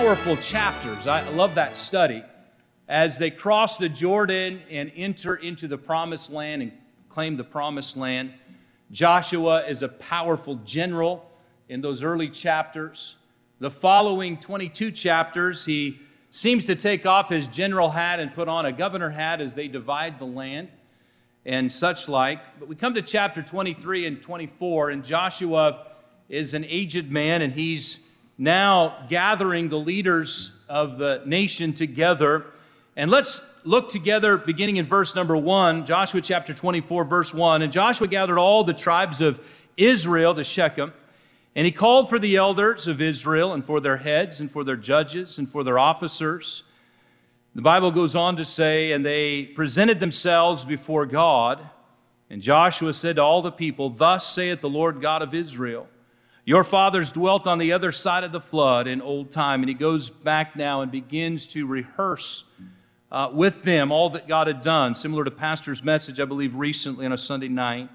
powerful chapters. I love that study. As they cross the Jordan and enter into the promised land and claim the promised land, Joshua is a powerful general in those early chapters. The following 22 chapters, he seems to take off his general hat and put on a governor hat as they divide the land and such like. But we come to chapter 23 and 24, and Joshua is an aged man and he's now gathering the leaders of the nation together. And let's look together beginning in verse number one, Joshua chapter 24, verse 1. And Joshua gathered all the tribes of Israel to Shechem. And he called for the elders of Israel and for their heads and for their judges and for their officers. The Bible goes on to say, and they presented themselves before God. And Joshua said to all the people, Thus saith the Lord God of Israel. Your fathers dwelt on the other side of the flood in old time. And he goes back now and begins to rehearse uh, with them all that God had done, similar to Pastor's message, I believe, recently on a Sunday night.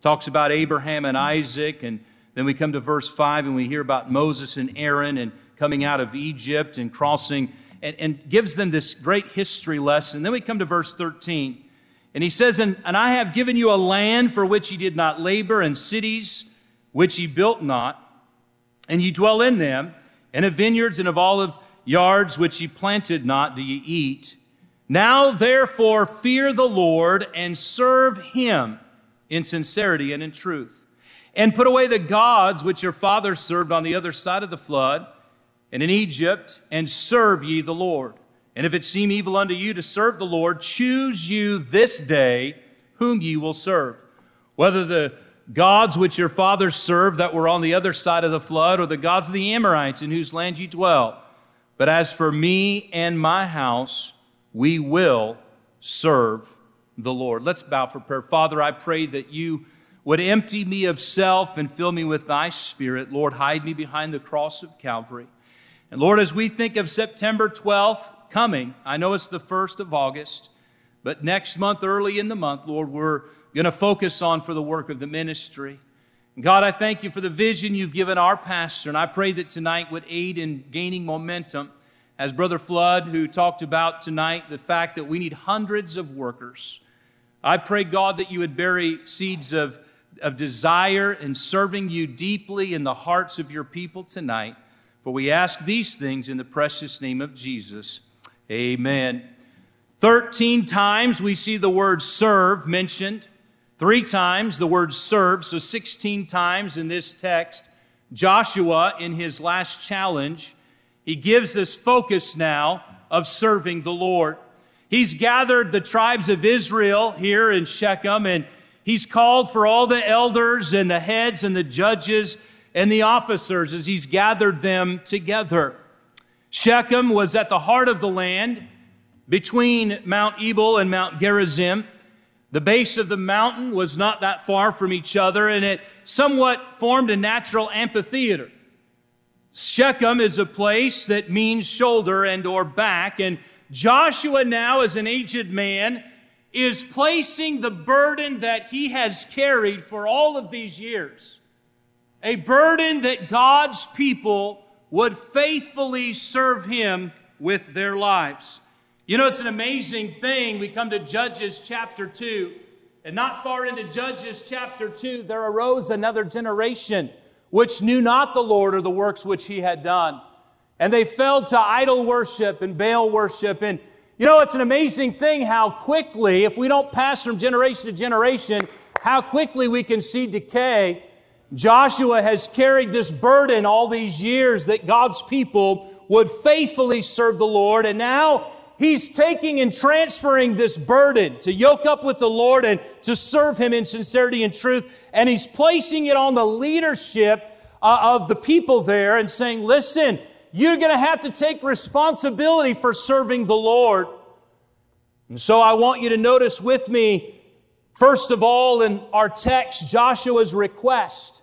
Talks about Abraham and Isaac. And then we come to verse 5 and we hear about Moses and Aaron and coming out of Egypt and crossing, and, and gives them this great history lesson. Then we come to verse 13. And he says, and, and I have given you a land for which ye did not labor, and cities which ye built not, and ye dwell in them, and of vineyards and of olive yards which ye planted not do ye eat. Now therefore fear the Lord and serve him in sincerity and in truth. And put away the gods which your fathers served on the other side of the flood and in Egypt, and serve ye the Lord. And if it seem evil unto you to serve the Lord, choose you this day whom ye will serve. Whether the gods which your fathers served that were on the other side of the flood, or the gods of the Amorites in whose land ye dwell. But as for me and my house, we will serve the Lord. Let's bow for prayer. Father, I pray that you would empty me of self and fill me with thy spirit. Lord, hide me behind the cross of Calvary. And Lord, as we think of September 12th coming, I know it's the 1st of August, but next month, early in the month, Lord, we're going to focus on for the work of the ministry. God, I thank you for the vision you've given our pastor, and I pray that tonight would aid in gaining momentum. As Brother Flood, who talked about tonight, the fact that we need hundreds of workers. I pray, God, that you would bury seeds of, of desire in serving you deeply in the hearts of your people tonight. For we ask these things in the precious name of Jesus. Amen. 13 times we see the word serve mentioned. Three times the word serve, so 16 times in this text. Joshua, in his last challenge, he gives this focus now of serving the Lord. He's gathered the tribes of Israel here in Shechem, and he's called for all the elders and the heads and the judges and the officers as he's gathered them together. Shechem was at the heart of the land between Mount Ebal and Mount Gerizim. The base of the mountain was not that far from each other, and it somewhat formed a natural amphitheater. Shechem is a place that means shoulder and or back, and Joshua now as an aged man is placing the burden that he has carried for all of these years. A burden that God's people would faithfully serve him with their lives. You know, it's an amazing thing. We come to Judges chapter 2, and not far into Judges chapter 2, there arose another generation which knew not the Lord or the works which he had done. And they fell to idol worship and Baal worship. And you know, it's an amazing thing how quickly, if we don't pass from generation to generation, how quickly we can see decay. Joshua has carried this burden all these years that God's people would faithfully serve the Lord. And now He's taking and transferring this burden to yoke up with the Lord and to serve Him in sincerity and truth. And He's placing it on the leadership uh, of the people there and saying, listen, you're going to have to take responsibility for serving the Lord. And so I want you to notice with me, first of all, in our text, Joshua's request.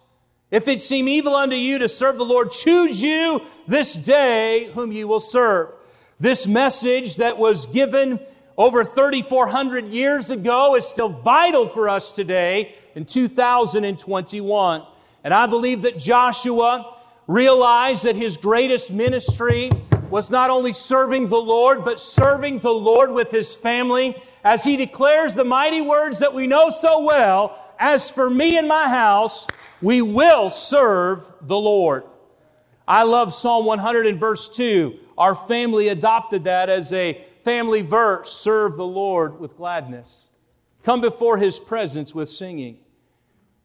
If it seem evil unto you to serve the Lord, choose you this day whom you will serve. This message that was given over 3,400 years ago is still vital for us today in 2021. And I believe that Joshua realized that his greatest ministry was not only serving the Lord, but serving the Lord with his family as he declares the mighty words that we know so well As for me and my house, we will serve the Lord. I love Psalm 100 and verse 2. Our family adopted that as a family verse serve the Lord with gladness, come before his presence with singing.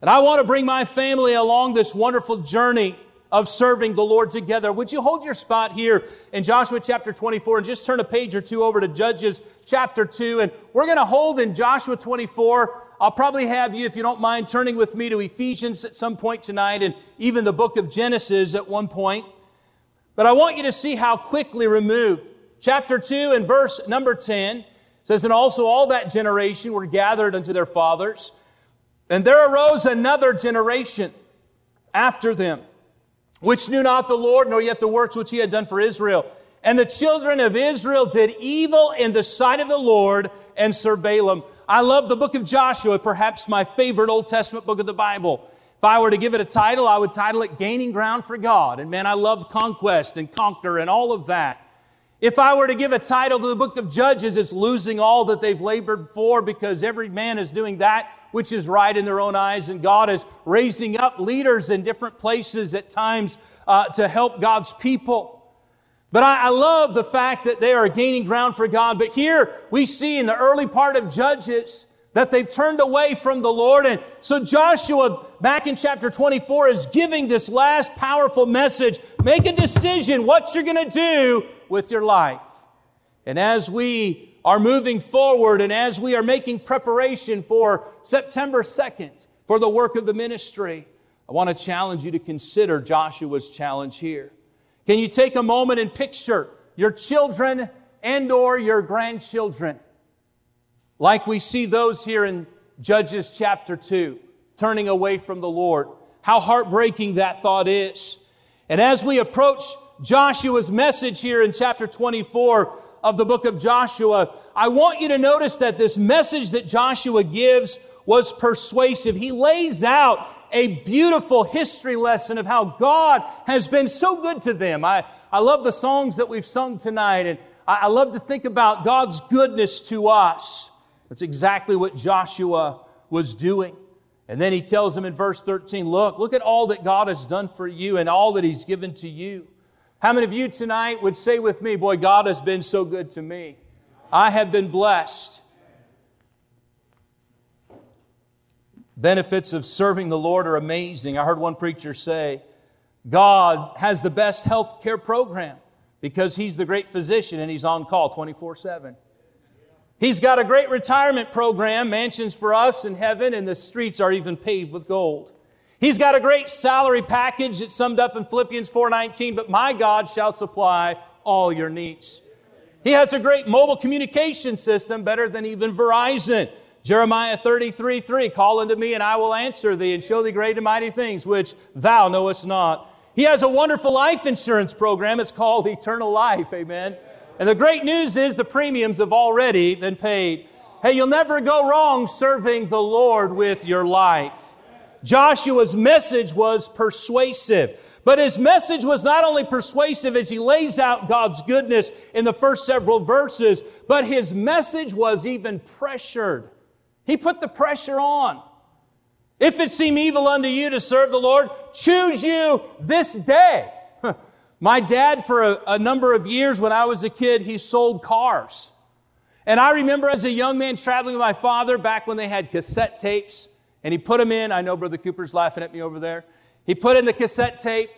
And I want to bring my family along this wonderful journey of serving the Lord together. Would you hold your spot here in Joshua chapter 24 and just turn a page or two over to Judges chapter 2? And we're going to hold in Joshua 24. I'll probably have you, if you don't mind, turning with me to Ephesians at some point tonight and even the book of Genesis at one point. But I want you to see how quickly removed. Chapter 2 and verse number 10 says, And also all that generation were gathered unto their fathers and there arose another generation after them, which knew not the Lord, nor yet the works which he had done for Israel. And the children of Israel did evil in the sight of the Lord and served Baalim. I love the book of Joshua, perhaps my favorite Old Testament book of the Bible. If I were to give it a title, I would title it Gaining Ground for God. And man, I love conquest and conquer and all of that. If I were to give a title to the book of Judges, it's losing all that they've labored for because every man is doing that which is right in their own eyes, and God is raising up leaders in different places at times uh, to help God's people. But I, I love the fact that they are gaining ground for God. But here we see in the early part of Judges that they've turned away from the Lord. And so Joshua, back in chapter 24, is giving this last powerful message. Make a decision what you're going to do with your life. And as we are moving forward and as we are making preparation for September 2nd for the work of the ministry, I want to challenge you to consider Joshua's challenge here. Can you take a moment and picture your children and or your grandchildren like we see those here in Judges chapter 2 turning away from the Lord. How heartbreaking that thought is. And as we approach Joshua's message here in chapter 24, of the book of Joshua, I want you to notice that this message that Joshua gives was persuasive. He lays out a beautiful history lesson of how God has been so good to them. I, I love the songs that we've sung tonight, and I, I love to think about God's goodness to us. That's exactly what Joshua was doing. And then he tells them in verse 13, look, look at all that God has done for you and all that he's given to you. How many of you tonight would say with me, Boy, God has been so good to me? I have been blessed. Benefits of serving the Lord are amazing. I heard one preacher say, God has the best health care program because He's the great physician and He's on call 24 7. He's got a great retirement program, mansions for us in heaven, and the streets are even paved with gold. He's got a great salary package that's summed up in Philippians 4:19, but my God shall supply all your needs. He has a great mobile communication system, better than even Verizon. Jeremiah 33, 3, call unto me and I will answer thee and show thee great and mighty things which thou knowest not. He has a wonderful life insurance program. It's called Eternal Life. Amen. And the great news is the premiums have already been paid. Hey, you'll never go wrong serving the Lord with your life. Joshua's message was persuasive. But his message was not only persuasive as he lays out God's goodness in the first several verses, but his message was even pressured. He put the pressure on. If it seem evil unto you to serve the Lord, choose you this day. My dad, for a, a, number of years when I was a kid, he sold cars. And I remember as a young man traveling with my father back when they had cassette tapes and he put them in. I know Brother Cooper's laughing at me over there. He put in the cassette tape,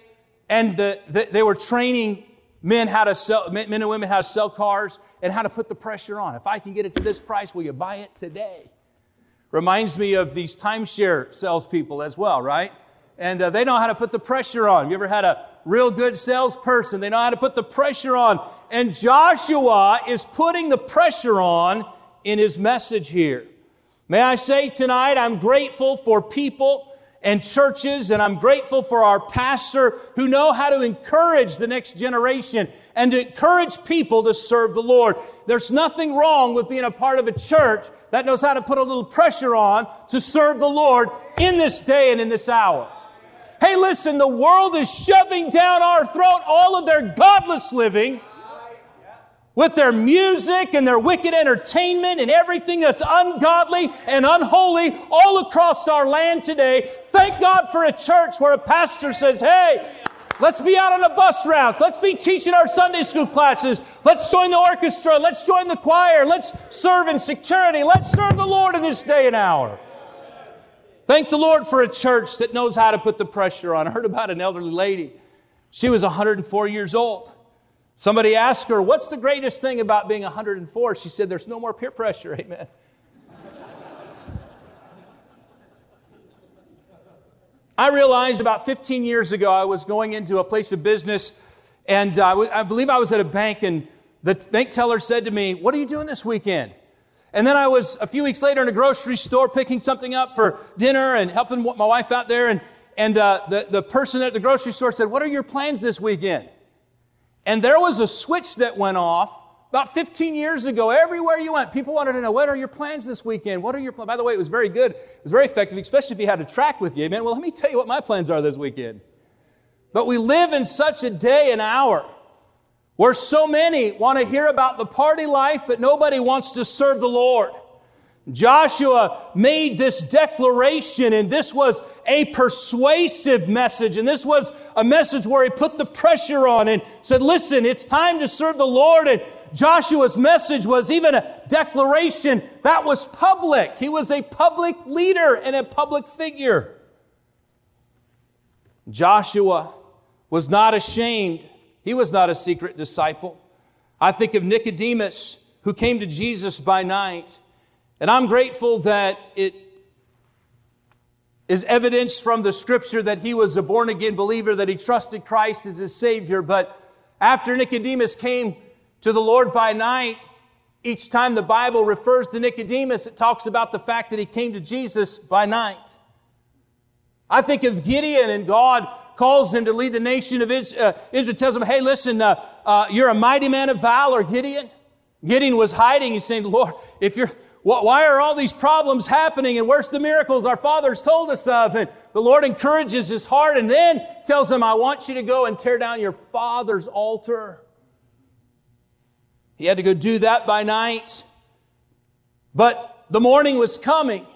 and the, the, they were training men how to sell, men and women how to sell cars and how to put the pressure on. If I can get it to this price, will you buy it today? Reminds me of these timeshare salespeople as well, right? and uh, they know how to put the pressure on. You ever had a real good salesperson? They know how to put the pressure on. And Joshua is putting the pressure on in his message here. May I say tonight, I'm grateful for people and churches, and I'm grateful for our pastor who know how to encourage the next generation and to encourage people to serve the Lord. There's nothing wrong with being a part of a church that knows how to put a little pressure on to serve the Lord in this day and in this hour. Hey, listen, the world is shoving down our throat all of their godless living with their music and their wicked entertainment and everything that's ungodly and unholy all across our land today. Thank God for a church where a pastor says, hey, Let's be out on the bus routes. Let's be teaching our Sunday school classes. Let's join the orchestra. Let's join the choir. Let's serve in security. Let's serve the Lord in this day and hour. Thank the Lord for a church that knows how to put the pressure on. I heard about an elderly lady. She was 104 years old. Somebody asked her, What's the greatest thing about being 104? She said, There's no more peer pressure. Amen. I realized about 15 years ago I was going into a place of business, and uh, I believe I was at a bank, and the bank teller said to me, What are you doing this weekend? And then I was a few weeks later in a grocery store picking something up for dinner and helping my wife out there. And, and uh, the, the person at the grocery store said, What are your plans this weekend? And there was a switch that went off about 15 years ago. Everywhere you went, people wanted to know, what are your plans this weekend? What are your plans? By the way, it was very good. It was very effective, especially if you had a track with you. Amen. Well, let me tell you what my plans are this weekend. But we live in such a day and hour where so many want to hear about the party life, but nobody wants to serve the Lord. Joshua made this declaration, and this was a persuasive message. And this was a message where he put the pressure on and said, Listen, it's time to serve the Lord. And Joshua's message was even a declaration that was public. He was a public leader and a public figure. Joshua was not ashamed, he was not a secret disciple. I think of Nicodemus, who came to Jesus by night. And I'm grateful that it is evidence from the scripture that he was a born again believer, that he trusted Christ as his Savior. But after Nicodemus came to the Lord by night, each time the Bible refers to Nicodemus, it talks about the fact that he came to Jesus by night. I think of Gideon and God calls him to lead the nation of Israel. Uh, Israel tells him, hey, listen, uh, uh, you're a mighty man of valor, Gideon. Gideon was hiding. He's saying, Lord, if you're, why are all these problems happening? And where's the miracles our fathers told us of? And the Lord encourages his heart and then tells him, I want you to go and tear down your father's altar. He had to go do that by night. But the morning was coming.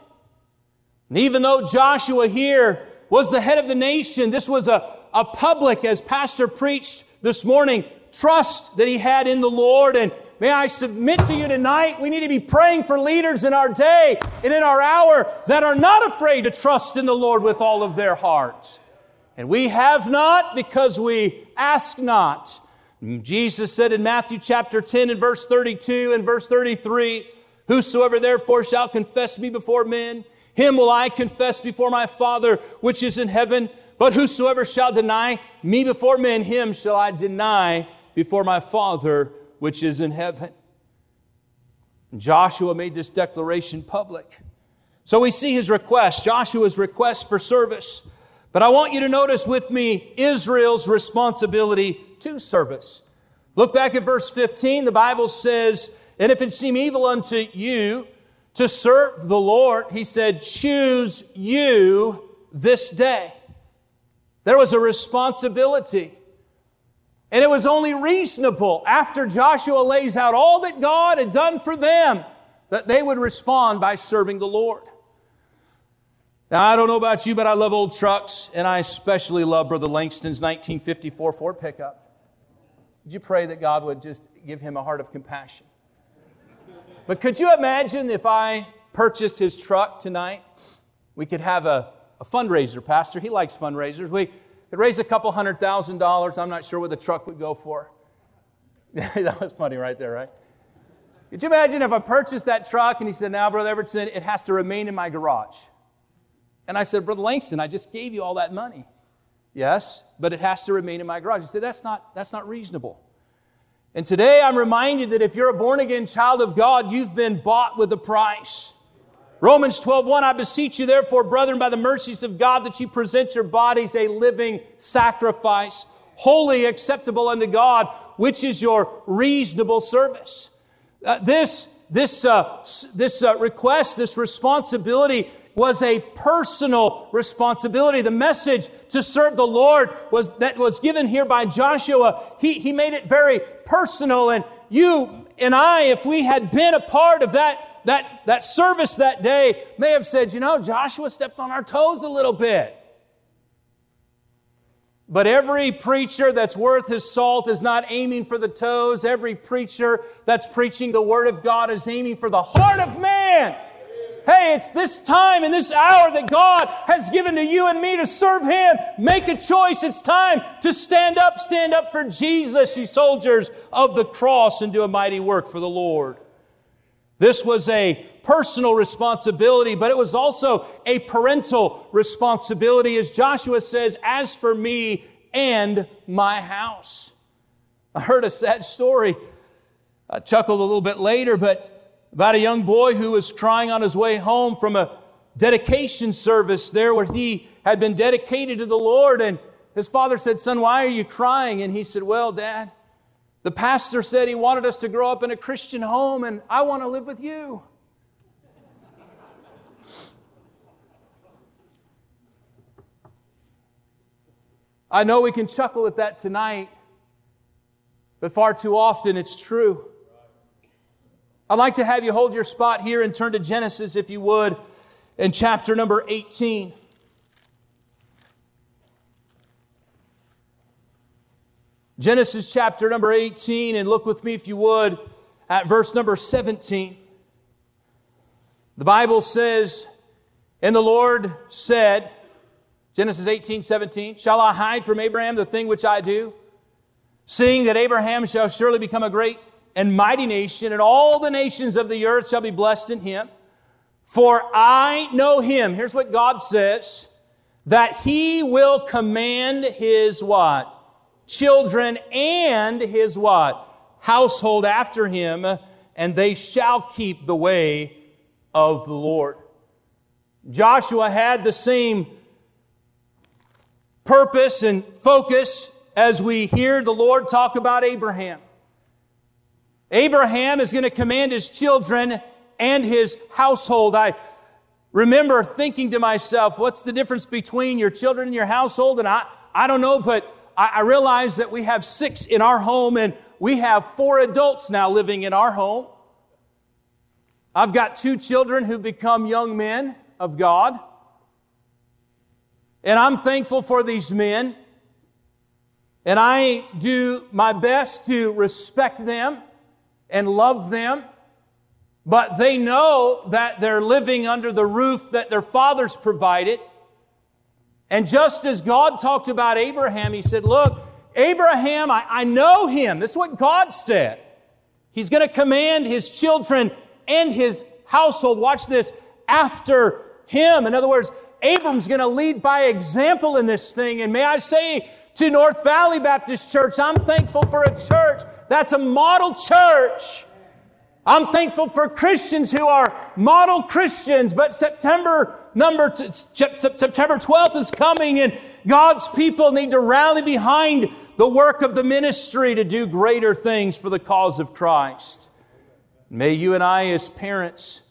And even though Joshua here was the head of the nation, this was a, a public, as Pastor preached this morning, trust that he had in the Lord and May I submit to you tonight, we need to be praying for leaders in our day and in our hour that are not afraid to trust in the Lord with all of their heart. And we have not because we ask not. Jesus said in Matthew chapter 10 and verse 32 and verse 33, Whosoever therefore shall confess me before men, him will I confess before my Father which is in heaven. But whosoever shall deny me before men, him shall I deny before my Father which is in heaven. Joshua made this declaration public. So we see his request, Joshua's request for service. But I want you to notice with me Israel's responsibility to service. Look back at verse 15. The Bible says, And if it seem evil unto you to serve the Lord, he said, Choose you this day. There was a responsibility. And it was only reasonable after Joshua lays out all that God had done for them that they would respond by serving the Lord. Now, I don't know about you, but I love old trucks, and I especially love Brother Langston's 1954 Ford pickup. Would you pray that God would just give him a heart of compassion? But could you imagine if I purchased his truck tonight? We could have a, a fundraiser, Pastor. He likes fundraisers. We, could raise a couple hundred thousand dollars. I'm not sure what the truck would go for. that was funny right there, right? Could you imagine if I purchased that truck and he said, Now, Brother Everton, it has to remain in my garage? And I said, Brother Langston, I just gave you all that money. Yes, but it has to remain in my garage. He said, That's not, that's not reasonable. And today I'm reminded that if you're a born again child of God, you've been bought with a price. Romans 12:1 I beseech you therefore brethren by the mercies of God that you present your bodies a living sacrifice holy acceptable unto God which is your reasonable service. Uh, this this uh, this uh, request this responsibility was a personal responsibility. The message to serve the Lord was that was given here by Joshua. He, he made it very personal. And you and I, if we had been a part of that, that, that service that day, may have said, you know, Joshua stepped on our toes a little bit. But every preacher that's worth his salt is not aiming for the toes. Every preacher that's preaching the Word of God is aiming for the heart of man. Hey, it's this time and this hour that God has given to you and me to serve Him. Make a choice. It's time to stand up, stand up for Jesus, you soldiers of the cross, and do a mighty work for the Lord. This was a personal responsibility, but it was also a parental responsibility. As Joshua says, as for me and my house. I heard a sad story. I chuckled a little bit later, but about a young boy who was crying on his way home from a dedication service there where he had been dedicated to the Lord. And his father said, Son, why are you crying? And he said, Well, Dad, the pastor said he wanted us to grow up in a Christian home, and I want to live with you. I know we can chuckle at that tonight, but far too often it's true. I'd like to have you hold your spot here and turn to Genesis, if you would, in chapter number 18. Genesis chapter number 18, and look with me, if you would, at verse number 17. The Bible says, And the Lord said, Genesis 18, 17, Shall I hide from Abraham the thing which I do? Seeing that Abraham shall surely become a great and mighty nation, and all the nations of the earth shall be blessed in him. For I know him. Here's what God says that he will command his what? Children and his what? Household after him, and they shall keep the way of the Lord. Joshua had the same purpose and focus as we hear the Lord talk about Abraham. Abraham is going to command his children and his household. I remember thinking to myself, what's the difference between your children and your household? And I, I don't know, but I, I realize that we have six in our home and we have four adults now living in our home. I've got two children who've become young men of God. And I'm thankful for these men. And I do my best to respect them and love them, but they know that they're living under the roof that their fathers provided. And just as God talked about Abraham, he said, Look, Abraham, I, I know him. This is what God said. He's going to command his children and his household, watch this, after him. In other words, Abram's going to lead by example in this thing. And may I say to North Valley Baptist Church, I'm thankful for a church that's a model church. I'm thankful for Christians who are model Christians, but September number September 12th is coming and God's people need to rally behind the work of the ministry to do greater things for the cause of Christ. May you and I as parents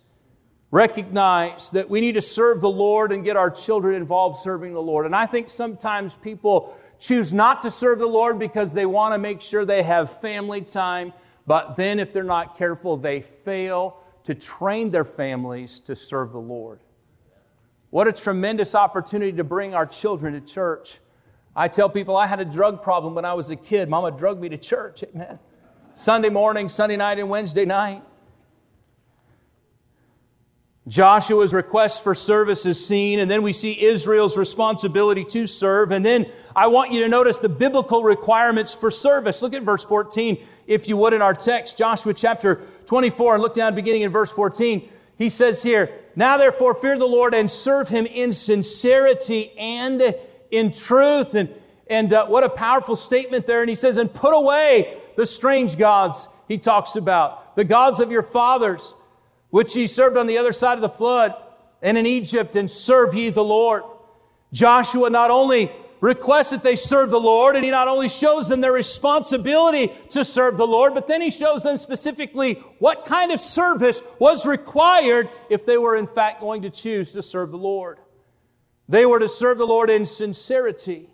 recognize that we need to serve the Lord and get our children involved serving the Lord. And I think sometimes people choose not to serve the Lord because they want to make sure they have family time, but then if they're not careful, they fail to train their families to serve the Lord. What a tremendous opportunity to bring our children to church. I tell people I had a drug problem when I was a kid. Mama drugged me to church, amen. Sunday morning, Sunday night, and Wednesday night. Joshua's request for service is seen, and then we see Israel's responsibility to serve. And then I want you to notice the biblical requirements for service. Look at verse 14, if you would, in our text, Joshua chapter 24, and look down beginning in verse 14. He says here, Now therefore fear the Lord and serve him in sincerity and in truth. And, and uh, what a powerful statement there. And he says, and put away the strange gods he talks about, the gods of your fathers, which ye served on the other side of the flood and in Egypt, and serve ye the Lord. Joshua not only requests that they serve the Lord, and he not only shows them their responsibility to serve the Lord, but then he shows them specifically what kind of service was required if they were in fact going to choose to serve the Lord. They were to serve the Lord in sincerity.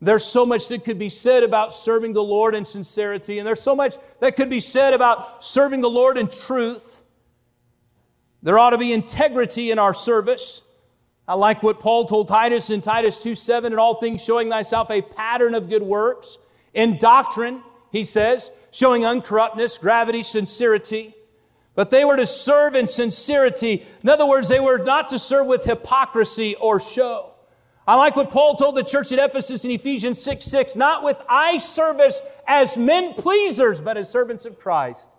There's so much that could be said about serving the Lord in sincerity, and there's so much that could be said about serving the Lord in truth. There ought to be integrity in our service. I like what Paul told Titus in Titus 2 7, in all things showing thyself a pattern of good works. In doctrine, he says, showing uncorruptness, gravity, sincerity. But they were to serve in sincerity. In other words, they were not to serve with hypocrisy or show. I like what Paul told the church at Ephesus in Ephesians 6 6, not with eye service as men pleasers, but as servants of Christ,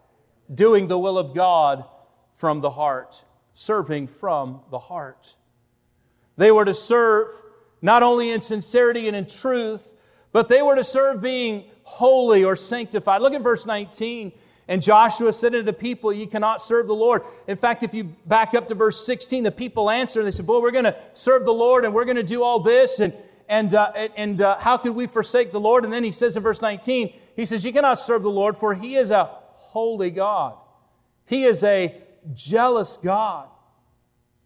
doing the will of God from the heart, serving from the heart. They were to serve not only in sincerity and in truth, but they were to serve being holy or sanctified. Look at verse 19. And Joshua said unto the people, Ye cannot serve the Lord. In fact, if you back up to verse 16, the people answer and they said, Boy, we're going to serve the Lord and we're going to do all this. And, and, uh, and uh, how could we forsake the Lord? And then he says in verse 19, He says, You cannot serve the Lord, for He is a holy God. He is a jealous God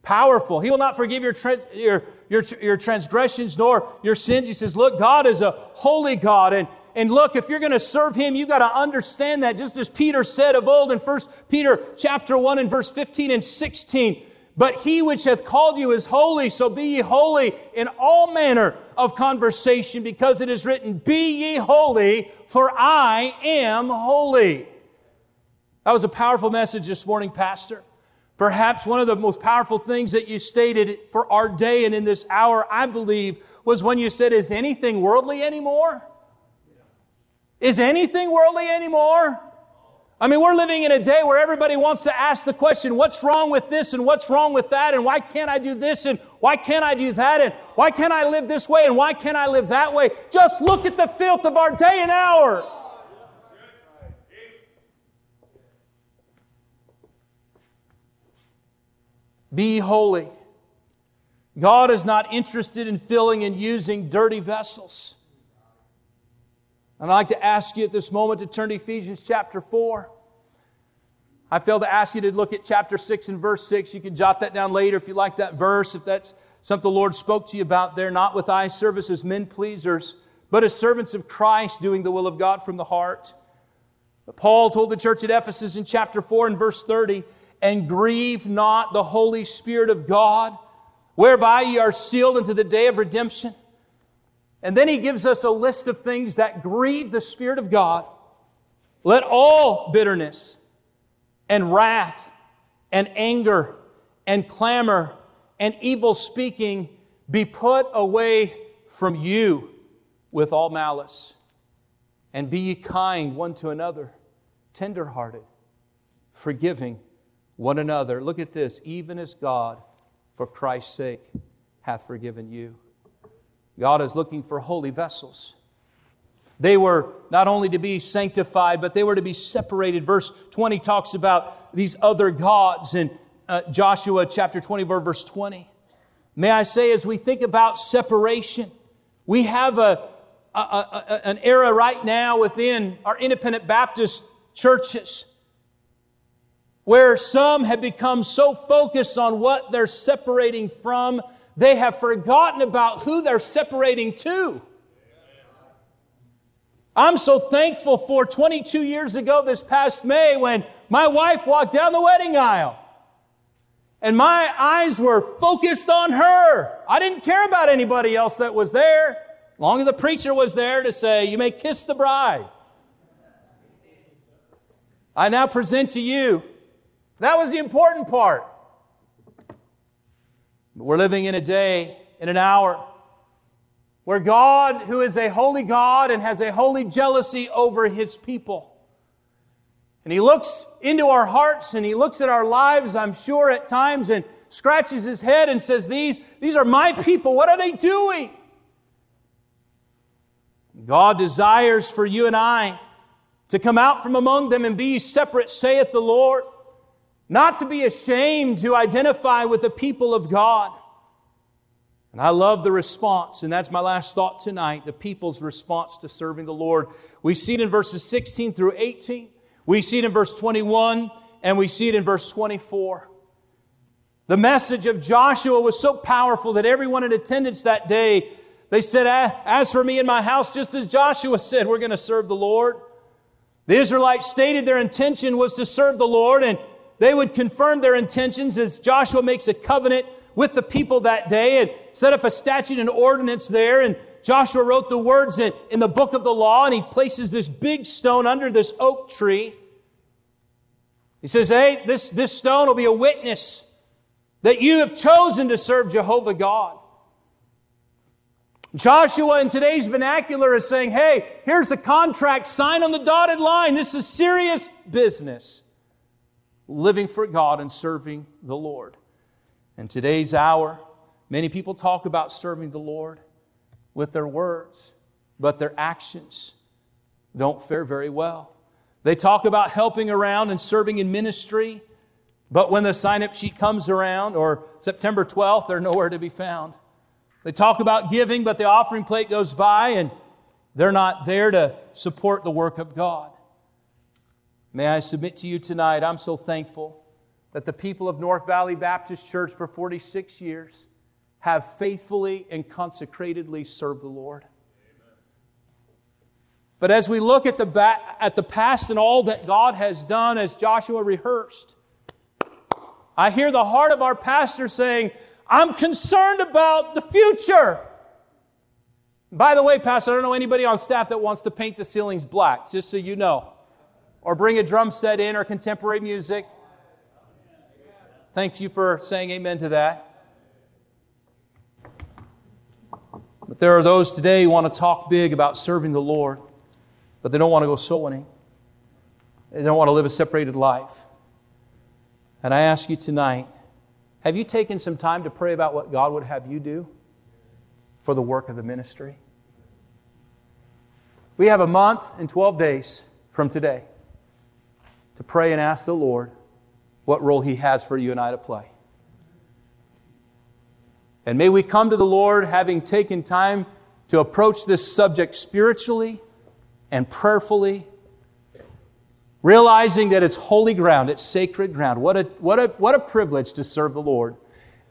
powerful. He will not forgive your, your, your, your transgressions nor your sins. He says, look, God is a holy God. And, and look, if you're going to serve Him, you got to understand that just as Peter said of old in 1 Peter chapter 1 and verse 15 and 16. But he which hath called you is holy, so be ye holy in all manner of conversation, because it is written, Be ye holy, for I am holy. That was a powerful message this morning, Pastor. Perhaps one of the most powerful things that you stated for our day and in this hour, I believe, was when you said, Is anything worldly anymore? Is anything worldly anymore? I mean, we're living in a day where everybody wants to ask the question, what's wrong with this and what's wrong with that and why can't I do this and why can't I do that and why can't I live this way and why can't I live that way? Just look at the filth of our day and hour. Be holy. God is not interested in filling and using dirty vessels. And I'd like to ask you at this moment to turn to Ephesians chapter 4. I failed to ask you to look at chapter 6 and verse 6. You can jot that down later if you like that verse, if that's something the Lord spoke to you about there, not with eye service as men pleasers, but as servants of Christ doing the will of God from the heart. Paul told the church at Ephesus in chapter 4 and verse 30 and grieve not the Holy Spirit of God, whereby ye are sealed unto the day of redemption. And then he gives us a list of things that grieve the Spirit of God. Let all bitterness and wrath and anger and clamor and evil speaking be put away from you with all malice. And be ye kind one to another, tenderhearted, forgiving one another. Look at this, even as God, for Christ's sake, hath forgiven you. God is looking for holy vessels. They were not only to be sanctified, but they were to be separated. Verse 20 talks about these other gods in uh, Joshua chapter 20, verse 20. May I say, as we think about separation, we have a, a, a, an era right now within our independent Baptist churches where some have become so focused on what they're separating from, they have forgotten about who they're separating to. I'm so thankful for 22 years ago this past May when my wife walked down the wedding aisle. And my eyes were focused on her. I didn't care about anybody else that was there, long as the preacher was there to say, You may kiss the bride. I now present to you that was the important part. We're living in a day, in an hour, where God, who is a holy God and has a holy jealousy over his people, and he looks into our hearts and he looks at our lives, I'm sure, at times, and scratches his head and says, These, these are my people. What are they doing? God desires for you and I to come out from among them and be separate, saith the Lord. Not to be ashamed to identify with the people of God. And I love the response, and that's my last thought tonight the people's response to serving the Lord. We see it in verses 16 through 18, we see it in verse 21, and we see it in verse 24. The message of Joshua was so powerful that everyone in attendance that day, they said, As for me and my house, just as Joshua said, we're going to serve the Lord. The Israelites stated their intention was to serve the Lord, and they would confirm their intentions as Joshua makes a covenant with the people that day and set up a statute and ordinance there. And Joshua wrote the words in, in the book of the law, and he places this big stone under this oak tree. He says, Hey, this, this stone will be a witness that you have chosen to serve Jehovah God. Joshua in today's vernacular is saying, Hey, here's a contract, sign on the dotted line. This is serious business living for God and serving the Lord. In today's hour, many people talk about serving the Lord with their words, but their actions don't fare very well. They talk about helping around and serving in ministry, but when the sign up sheet comes around, or September 12th, they're nowhere to be found. They talk about giving, but the offering plate goes by and they're not there to support the work of God. May I submit to you tonight, I'm so thankful that the people of North Valley Baptist Church for 46 years have faithfully and consecratedly served the Lord. But as we look at the, ba- at the past and all that God has done, as Joshua rehearsed, I hear the heart of our pastor saying, I'm concerned about the future. By the way, Pastor, I don't know anybody on staff that wants to paint the ceilings black, just so you know or bring a drum set in or contemporary music. Thank you for saying amen to that. But there are those today who want to talk big about serving the Lord, but they don't want to go soul winning. They don't want to live a separated life. And I ask you tonight have you taken some time to pray about what God would have you do for the work of the ministry? We have a month and 12 days from today to pray and ask the Lord what role He has for you and I to play. And may we come to the Lord having taken time to approach this subject spiritually and prayerfully, realizing that it's holy ground, it's sacred ground. What a, what a, what a privilege to serve the Lord,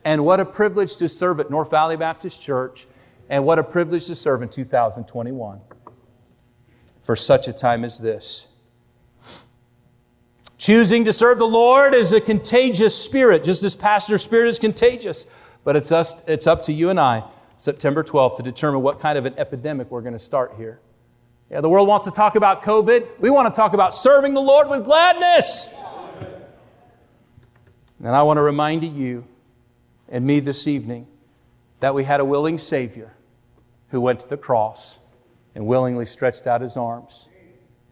and what a privilege to serve at North Valley Baptist Church, and what a privilege to serve in 2021 for such a time as this. Choosing to serve the Lord is a contagious spirit, just as pastor spirit is contagious. But it's, us, it's up to you and I, September 12th, to determine what kind of an epidemic we're going to start here. Yeah, the world wants to talk about COVID. We want to talk about serving the Lord with gladness. And I want to remind you and me this evening that we had a willing Savior who went to the cross and willingly stretched out his arms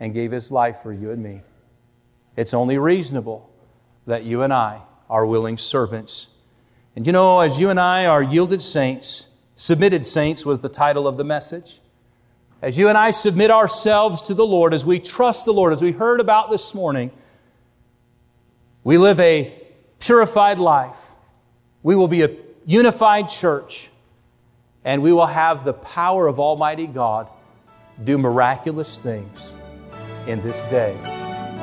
and gave his life for you and me. It's only reasonable that you and I are willing servants. And you know, as you and I are yielded saints, submitted saints was the title of the message. As you and I submit ourselves to the Lord, as we trust the Lord, as we heard about this morning, we live a purified life. We will be a unified church, and we will have the power of Almighty God do miraculous things in this day